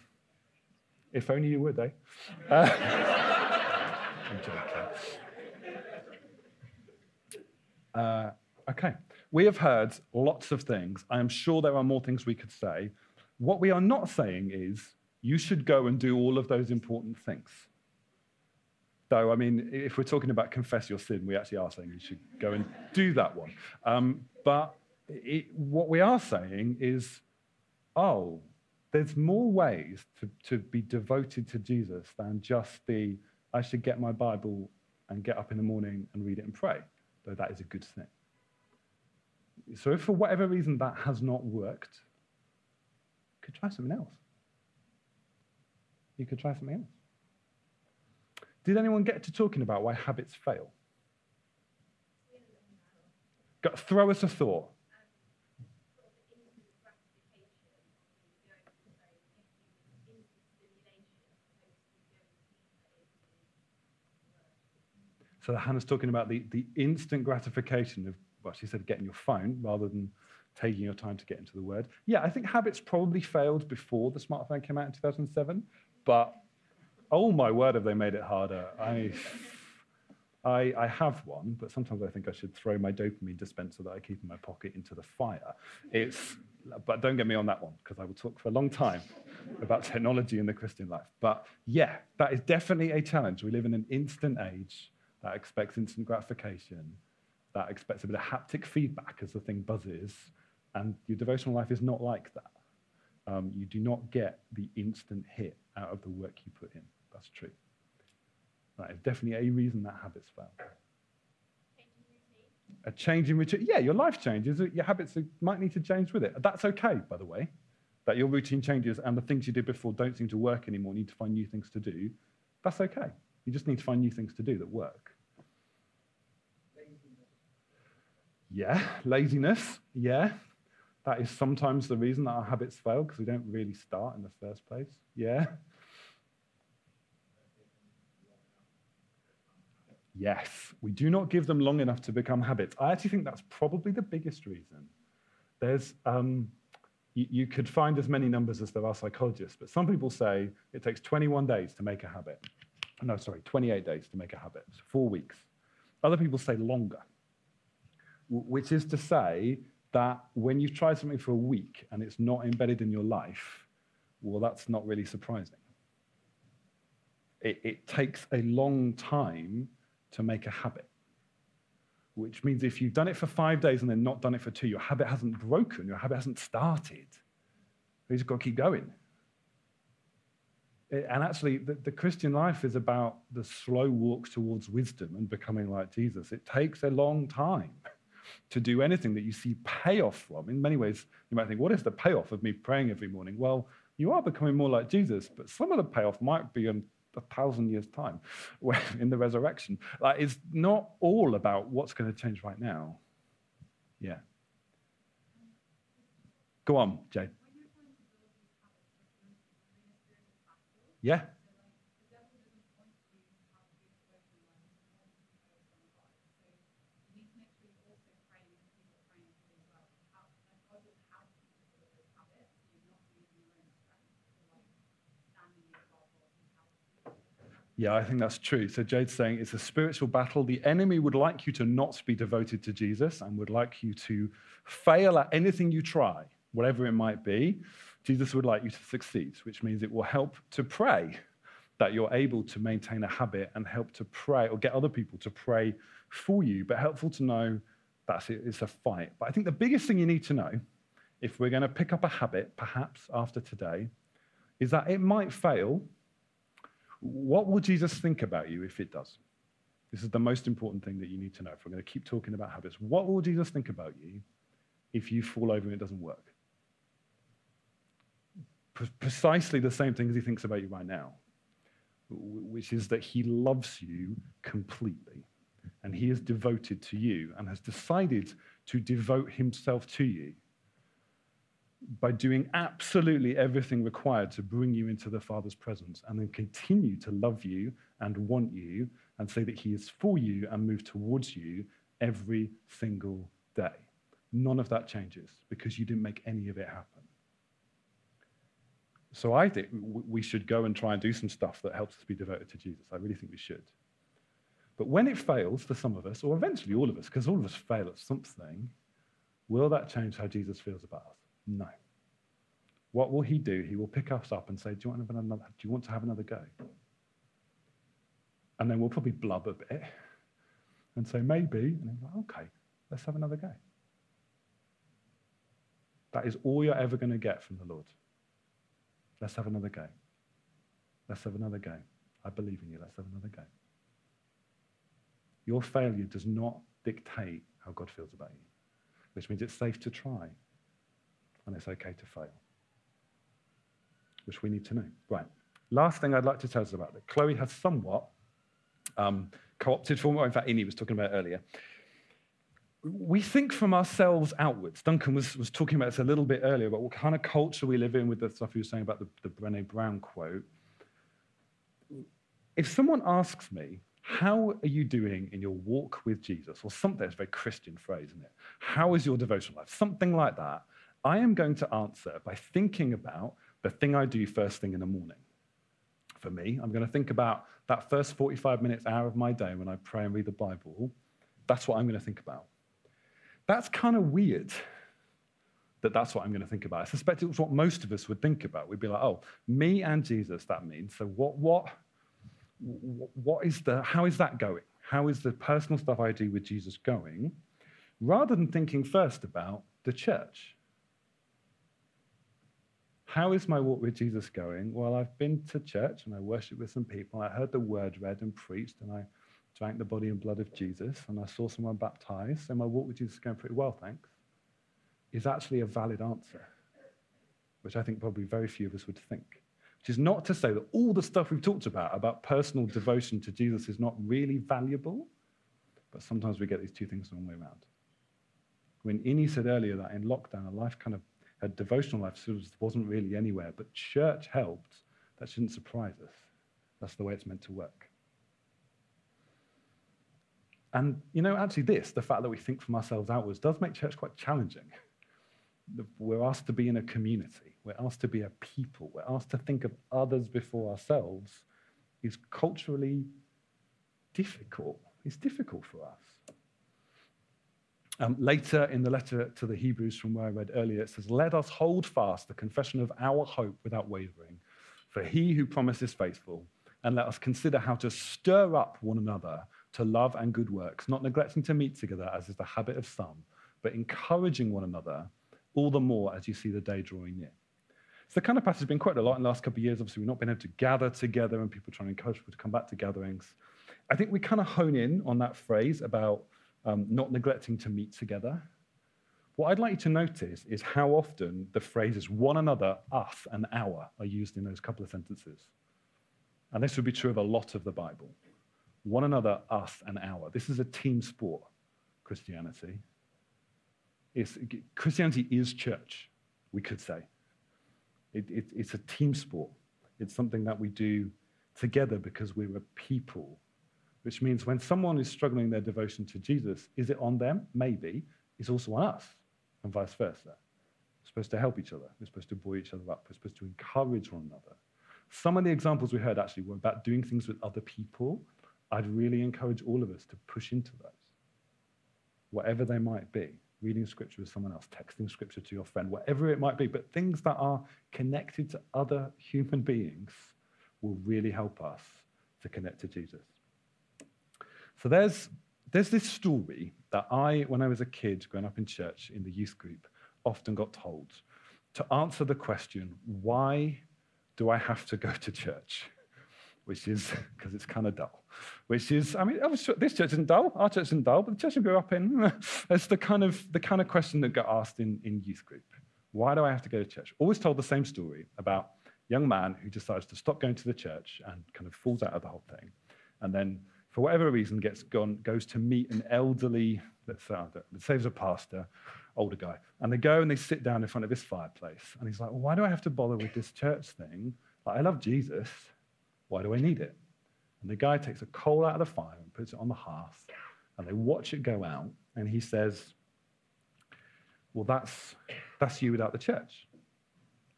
[SPEAKER 1] if only you would, eh? Uh, I'm joking. Uh, okay. We have heard lots of things. I am sure there are more things we could say. What we are not saying is you should go and do all of those important things. Though, I mean, if we're talking about confess your sin, we actually are saying you should go and do that one. Um, but it, what we are saying is, oh, there's more ways to, to be devoted to Jesus than just the, I should get my Bible and get up in the morning and read it and pray, though that is a good thing. So if for whatever reason that has not worked, you could try something else. You could try something else. Did anyone get to talking about why habits fail? Throw us a thought. So Hannah's talking about the, the instant gratification of, well, she said getting your phone rather than taking your time to get into the word. Yeah, I think habits probably failed before the smartphone came out in 2007, but oh my word, have they made it harder. I, I, I have one, but sometimes I think I should throw my dopamine dispenser that I keep in my pocket into the fire. It's, but don't get me on that one, because I will talk for a long time about technology in the Christian life. But yeah, that is definitely a challenge. We live in an instant age that expects instant gratification, that expects a bit of haptic feedback as the thing buzzes, and your devotional life is not like that. Um, you do not get the instant hit out of the work you put in. That's true. That is definitely a reason that habits fail. A change in routine. Yeah, your life changes. Your habits might need to change with it. That's okay, by the way, that your routine changes and the things you did before don't seem to work anymore. You need to find new things to do. That's okay. You just need to find new things to do that work. Yeah, laziness. Yeah, that is sometimes the reason that our habits fail because we don't really start in the first place. Yeah. Yes, we do not give them long enough to become habits. I actually think that's probably the biggest reason. There's, um, you, you could find as many numbers as there are psychologists, but some people say it takes 21 days to make a habit. No, sorry, 28 days to make a habit, four weeks. Other people say longer, which is to say that when you've tried something for a week and it's not embedded in your life, well, that's not really surprising. It, it takes a long time to make a habit, which means if you've done it for five days and then not done it for two, your habit hasn't broken, your habit hasn't started. You just got to keep going. It- and actually, the, the Christian life is about the slow walk towards wisdom and becoming like Jesus. It takes a long time to do anything that you see payoff from. In many ways, you might think, what is the payoff of me praying every morning? Well, you are becoming more like Jesus, but some of the payoff might be in a thousand years' time in the resurrection. Like, it's not all about what's going to change right now. Yeah. Go on, Jade. Yeah. Yeah, I think that's true. So Jade's saying it's a spiritual battle. The enemy would like you to not be devoted to Jesus and would like you to fail at anything you try, whatever it might be. Jesus would like you to succeed, which means it will help to pray that you're able to maintain a habit and help to pray or get other people to pray for you. But helpful to know that's it, it's a fight. But I think the biggest thing you need to know, if we're going to pick up a habit, perhaps after today, is that it might fail what will Jesus think about you if it does? This is the most important thing that you need to know if we're going to keep talking about habits. What will Jesus think about you if you fall over and it doesn't work? Pre- precisely the same thing as he thinks about you right now, which is that he loves you completely and he is devoted to you and has decided to devote himself to you by doing absolutely everything required to bring you into the Father's presence and then continue to love you and want you and say that He is for you and move towards you every single day. None of that changes because you didn't make any of it happen. So I think we should go and try and do some stuff that helps us be devoted to Jesus. I really think we should. But when it fails for some of us, or eventually all of us, because all of us fail at something, will that change how Jesus feels about us? No. What will he do? He will pick us up and say, Do you want to have another, do you want to have another go? And then we'll probably blub a bit and say, Maybe. And he's like, Okay, let's have another go. That is all you're ever going to get from the Lord. Let's have another go. Let's have another go. I believe in you. Let's have another go. Your failure does not dictate how God feels about you, which means it's safe to try and it's okay to fail, which we need to know. Right. Last thing I'd like to tell us about that Chloe has somewhat um, co opted from what, in fact, Innie was talking about earlier. We think from ourselves outwards. Duncan was, was talking about this a little bit earlier about what kind of culture we live in with the stuff he was saying about the, the Brene Brown quote. If someone asks me, how are you doing in your walk with Jesus? Or something, it's a very Christian phrase, isn't it? How is your devotional life? Something like that. I am going to answer by thinking about the thing I do first thing in the morning. For me, I'm going to think about that first 45 minutes, hour of my day when I pray and read the Bible. That's what I'm going to think about. That's kind of weird that that's what I'm going to think about. I suspect it was what most of us would think about. We'd be like, oh, me and Jesus, that means. So what, what, what is the, how is that going? How is the personal stuff I do with Jesus going? Rather than thinking first about the church. How is my walk with Jesus going? Well, I've been to church and I worshiped with some people. I heard the word read and preached, and I drank the body and blood of Jesus, and I saw someone baptized. So my walk with Jesus is going pretty well, thanks. Is actually a valid answer, which I think probably very few of us would think. Which is not to say that all the stuff we've talked about, about personal devotion to Jesus, is not really valuable, but sometimes we get these two things the wrong way around. When Innie said earlier that in lockdown, a life kind of a devotional life wasn't really anywhere, but church helped. That shouldn't surprise us. That's the way it's meant to work. And, you know, actually, this, the fact that we think from ourselves outwards, does make church quite challenging. We're asked to be in a community, we're asked to be a people, we're asked to think of others before ourselves, is culturally difficult. It's difficult for us. Um, later in the letter to the Hebrews, from where I read earlier, it says, Let us hold fast the confession of our hope without wavering, for he who promises faithful, and let us consider how to stir up one another to love and good works, not neglecting to meet together, as is the habit of some, but encouraging one another all the more as you see the day drawing near. It's the kind of passage has been quite a lot in the last couple of years. Obviously, we've not been able to gather together and people trying to encourage people to come back to gatherings. I think we kind of hone in on that phrase about um, not neglecting to meet together. What I'd like you to notice is how often the phrases one another, us, and our are used in those couple of sentences. And this would be true of a lot of the Bible. One another, us, and our. This is a team sport, Christianity. It's, Christianity is church. we could say. It, it, it's a team sport. It's something that we do together because we're a people, which means when someone is struggling in their devotion to Jesus, is it on them? Maybe. It's also on us, and vice versa. We're supposed to help each other. We're supposed to buoy each other up. We're supposed to encourage one another. Some of the examples we heard actually were about doing things with other people. I'd really encourage all of us to push into those, whatever they might be. Reading scripture with someone else, texting scripture to your friend, whatever it might be, but things that are connected to other human beings will really help us to connect to Jesus. So there's, there's this story that I, when I was a kid growing up in church in the youth group, often got told to answer the question, why do I have to go to church? Which is because it's kind of dull. Which is, I mean, oh, was, this church isn't dull. Our church isn't dull, but the church I grew up in, it's the kind of the kind of question that got asked in, in youth group. Why do I have to go to church? Always told the same story about young man who decides to stop going to the church and kind of falls out of the whole thing, and then for whatever reason gets gone, goes to meet an elderly, let's say, he's a pastor, older guy, and they go and they sit down in front of his fireplace, and he's like, well, why do I have to bother with this church thing? Like, I love Jesus. Why do I need it? And the guy takes a coal out of the fire and puts it on the hearth, and they watch it go out, and he says, Well, that's, that's you without the church.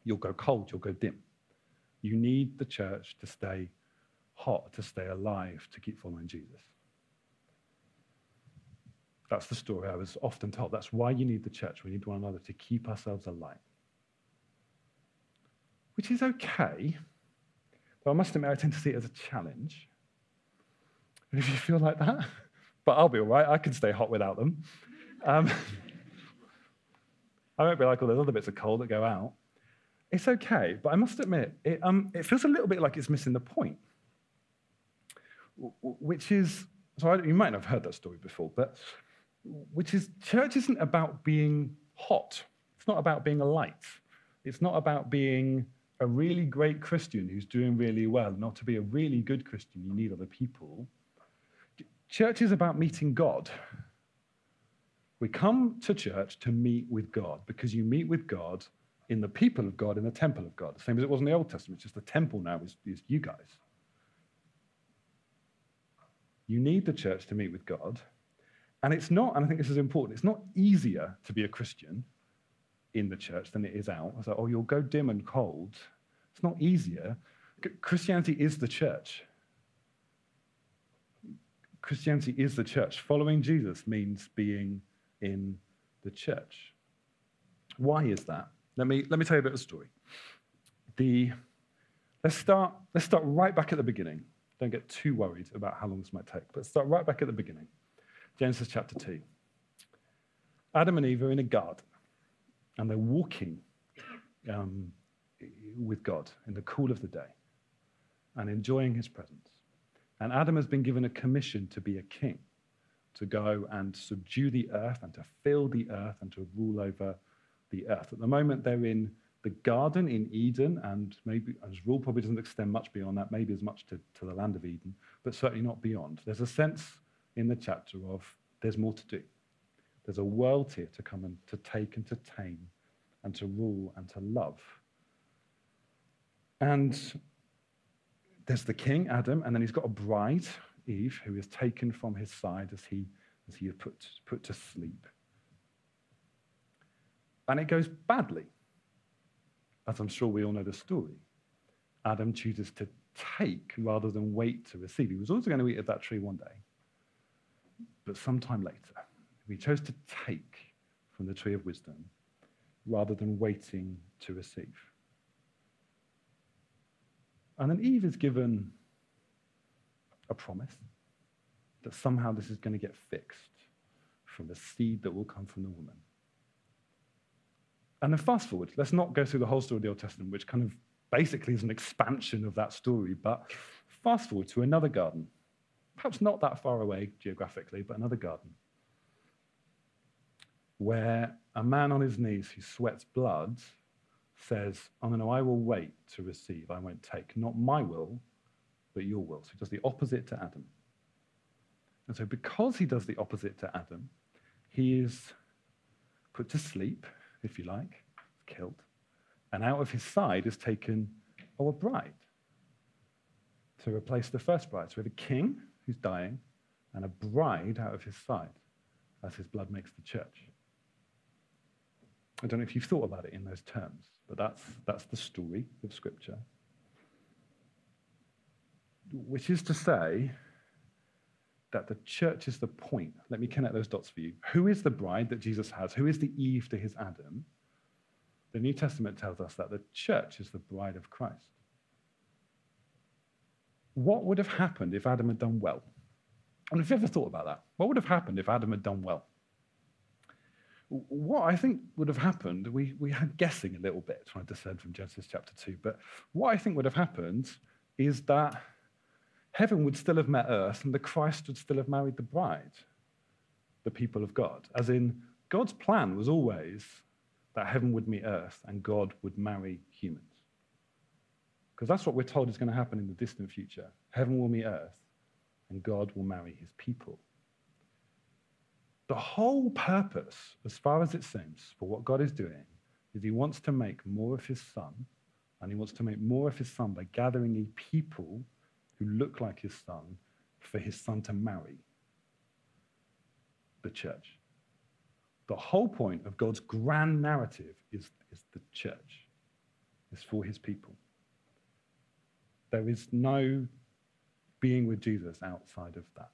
[SPEAKER 1] You'll go cold, you'll go dim. You need the church to stay hot, to stay alive, to keep following Jesus. That's the story I was often told. That's why you need the church. We need one another to keep ourselves alive. Which is okay, but I must admit, I tend to see it as a challenge. And if you feel like that, but I'll be all right. I can stay hot without them. Um, I won't be like all those other bits of coal that go out. It's okay, but I must admit, it, um, it feels a little bit like it's missing the point, which is so I, you might not have heard that story before, but which is church isn't about being hot. It's not about being a light. It's not about being a really great Christian who's doing really well. Not to be a really good Christian, you need other people. Church is about meeting God. We come to church to meet with God because you meet with God in the people of God, in the temple of God. The same as it was in the Old Testament, it's just the temple now is, is you guys. You need the church to meet with God. And it's not, and I think this is important, it's not easier to be a Christian in the church than it is out. It's like, oh, you'll go dim and cold. It's not easier. Christianity is the church. Christianity is the church. Following Jesus means being in the church. Why is that? Let me, let me tell you a bit of a story. The, let's, start, let's start right back at the beginning. Don't get too worried about how long this might take, but start right back at the beginning. Genesis chapter 2. Adam and Eve are in a garden, and they're walking um, with God in the cool of the day and enjoying his presence. And Adam has been given a commission to be a king, to go and subdue the earth and to fill the earth and to rule over the earth. At the moment, they're in the garden in Eden, and maybe his rule probably doesn't extend much beyond that, maybe as much to, to the land of Eden, but certainly not beyond. There's a sense in the chapter of there's more to do. There's a world here to come and to take and to tame and to rule and to love. And there's the king, Adam, and then he's got a bride, Eve, who is taken from his side as he, as he is put, put to sleep. And it goes badly, as I'm sure we all know the story. Adam chooses to take rather than wait to receive. He was also going to eat of that tree one day, but sometime later. He chose to take from the tree of wisdom rather than waiting to receive. And then Eve is given a promise that somehow this is going to get fixed from the seed that will come from the woman. And then fast forward, let's not go through the whole story of the Old Testament, which kind of basically is an expansion of that story, but fast forward to another garden, perhaps not that far away geographically, but another garden, where a man on his knees who sweats blood says, Oh, no, no, I will wait to receive, I won't take. Not my will, but your will. So he does the opposite to Adam. And so, because he does the opposite to Adam, he is put to sleep, if you like, killed, and out of his side is taken oh, a bride to replace the first bride. So we have a king who's dying and a bride out of his side as his blood makes the church. I don't know if you've thought about it in those terms, but that's, that's the story of Scripture. Which is to say that the church is the point. Let me connect those dots for you. Who is the bride that Jesus has? Who is the Eve to his Adam? The New Testament tells us that the church is the bride of Christ. What would have happened if Adam had done well? And have you ever thought about that? What would have happened if Adam had done well? What I think would have happened, we, we had guessing a little bit, trying to descend from Genesis chapter 2, but what I think would have happened is that heaven would still have met earth and the Christ would still have married the bride, the people of God. As in, God's plan was always that heaven would meet earth and God would marry humans. Because that's what we're told is going to happen in the distant future. Heaven will meet earth and God will marry his people. The whole purpose, as far as it seems, for what God is doing is he wants to make more of his son, and he wants to make more of his son by gathering a people who look like his son for his son to marry the church. The whole point of God's grand narrative is, is the church, is for his people. There is no being with Jesus outside of that.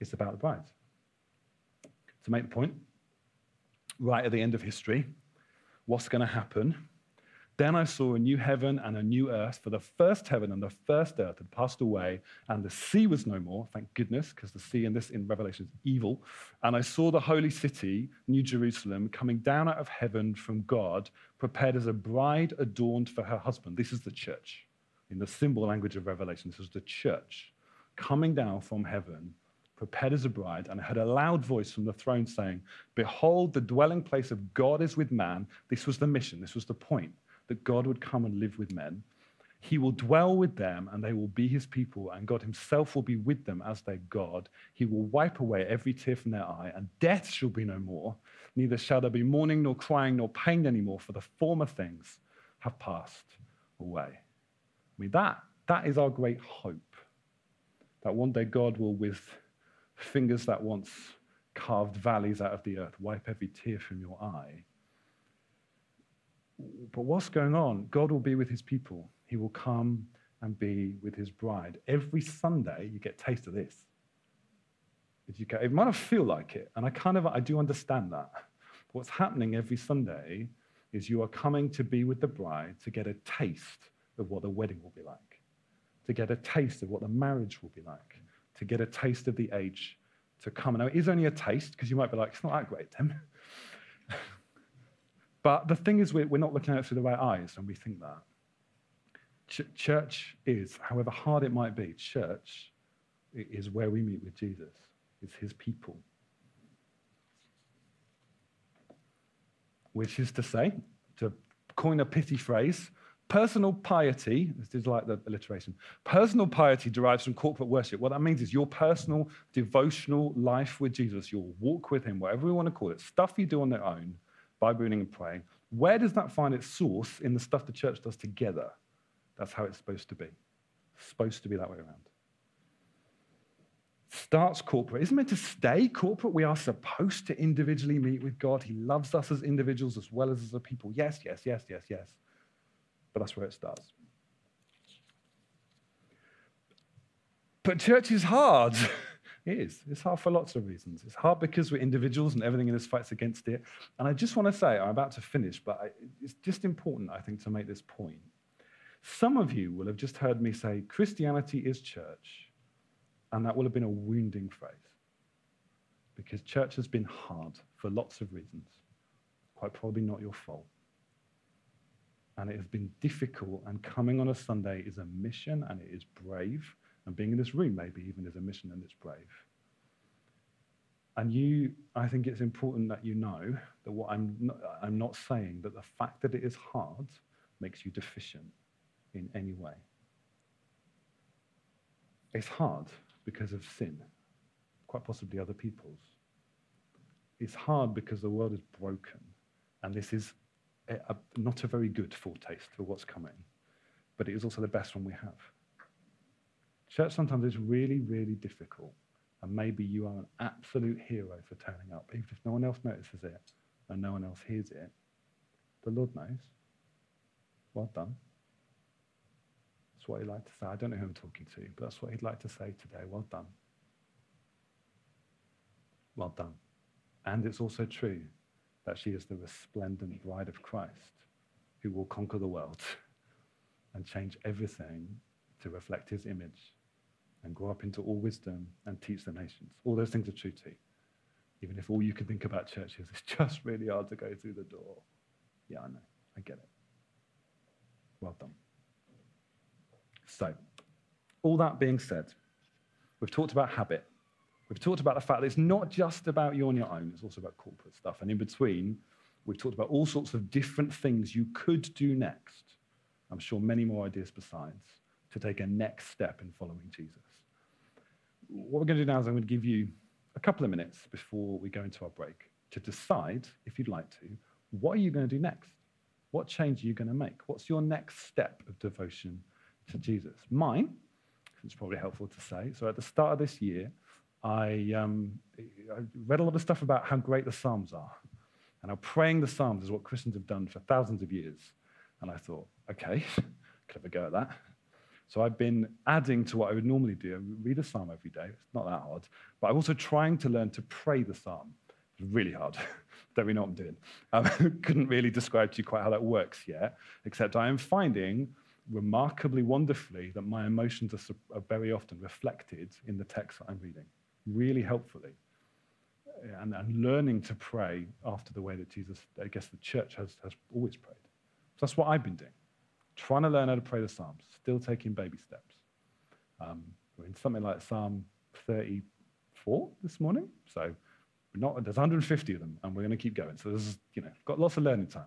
[SPEAKER 1] It's about the bride. To make the point, right at the end of history, what's going to happen? Then I saw a new heaven and a new earth, for the first heaven and the first earth had passed away, and the sea was no more. Thank goodness, because the sea in this in Revelation is evil. And I saw the holy city, New Jerusalem, coming down out of heaven from God, prepared as a bride adorned for her husband. This is the church. In the symbol language of Revelation, this is the church coming down from heaven, prepared as a bride, and I heard a loud voice from the throne saying, Behold, the dwelling place of God is with man. This was the mission, this was the point that God would come and live with men. He will dwell with them, and they will be his people, and God himself will be with them as their God. He will wipe away every tear from their eye, and death shall be no more. Neither shall there be mourning, nor crying, nor pain anymore, for the former things have passed away. I mean, that, that is our great hope. That one day God will, with fingers that once carved valleys out of the earth, wipe every tear from your eye. But what's going on? God will be with his people. He will come and be with his bride. Every Sunday, you get taste of this. It might not feel like it, and I kind of I do understand that. But what's happening every Sunday is you are coming to be with the bride to get a taste of what the wedding will be like, to get a taste of what the marriage will be like, to get a taste of the age to come. Now, it is only a taste because you might be like, it's not that great, Tim. But the thing is, we're, not looking at it through the right eyes when we think that. Ch- church is, however hard it might be, church is where we meet with Jesus, it's his people. Which is to say, to coin a pithy phrase, Personal piety, this is like the alliteration, personal piety derives from corporate worship. What that means is your personal devotional life with Jesus, your walk with him, whatever we want to call it, stuff you do on their own, Bible reading and praying. Where does that find its source in the stuff the church does together? That's how it's supposed to be. It's supposed to be that way around. Starts corporate. Isn't meant to stay corporate. We are supposed to individually meet with God. He loves us as individuals as well as as a people. Yes, yes, yes, yes, yes but that's where it starts. But church is hard. it is. It's hard for lots of reasons. It's hard because we're individuals and everything in us fights against it. And I just want to say, I'm about to finish, but it's just important, I think, to make this point. Some of you will have just heard me say, Christianity is church, and that will have been a wounding phrase. Because church has been hard for lots of reasons. Quite probably not your fault and it has been difficult. And coming on a Sunday is a mission and it is brave. And being in this room, maybe even is a mission and it's brave. And you, I think it's important that you know that what I'm not, I'm not saying that the fact that it is hard makes you deficient in any way. It's hard because of sin, quite possibly other people's. It's hard because the world is broken, and this is a, a, not a very good foretaste for what's coming, but it is also the best one we have. Church sometimes is really, really difficult, and maybe you are an absolute hero for turning up, even if no one else notices it and no one else hears it. The Lord knows. Well done. That's what he'd like to say. I don't know who I'm talking to, but that's what he'd like to say today. Well done. Well done. And it's also true that she is the resplendent bride of Christ who will conquer the world and change everything to reflect his image and grow up into all wisdom and teach the nations. All those things are true too. Even if all you can think about church is just really hard to go through the door. Yeah, I know. I get it. Well done. So, all that being said, we've talked about habit. We've talked about the fact that it's not just about you on your own, it's also about corporate stuff. And in between, we've talked about all sorts of different things you could do next. I'm sure many more ideas besides to take a next step in following Jesus. What we're going to do now is I'm going to give you a couple of minutes before we go into our break to decide, if you'd like to, what are you going to do next? What change are you going to make? What's your next step of devotion to Jesus? Mine, it's probably helpful to say. So at the start of this year, I, um, I read a lot of stuff about how great the Psalms are and how praying the Psalms is what Christians have done for thousands of years. And I thought, okay, could have a go at that. So I've been adding to what I would normally do. I read a psalm every day. It's not that hard. But I'm also trying to learn to pray the psalm. It's really hard. Don't really know what I'm doing. I um, couldn't really describe to you quite how that works yet, except I am finding remarkably wonderfully that my emotions are, are very often reflected in the text that I'm reading, really helpfully. And, and, learning to pray after the way that Jesus, I guess the church has, has always prayed. So that's what I've been doing trying to learn how to pray the Psalms, still taking baby steps. Um, we're in something like Psalm 34 this morning, so not, there's 150 of them, and we're going to keep going. So there's, you know, got lots of learning time.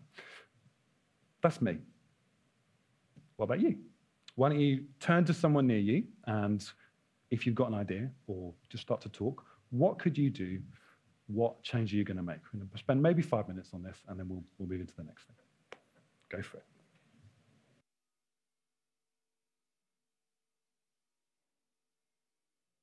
[SPEAKER 1] That's me. What about you? Why don't you turn to someone near you, and if you've got an idea, or just start to talk, what could you do? What change are you going to make? We're going to spend maybe five minutes on this, and then we'll, we'll move into the next thing. Go for it.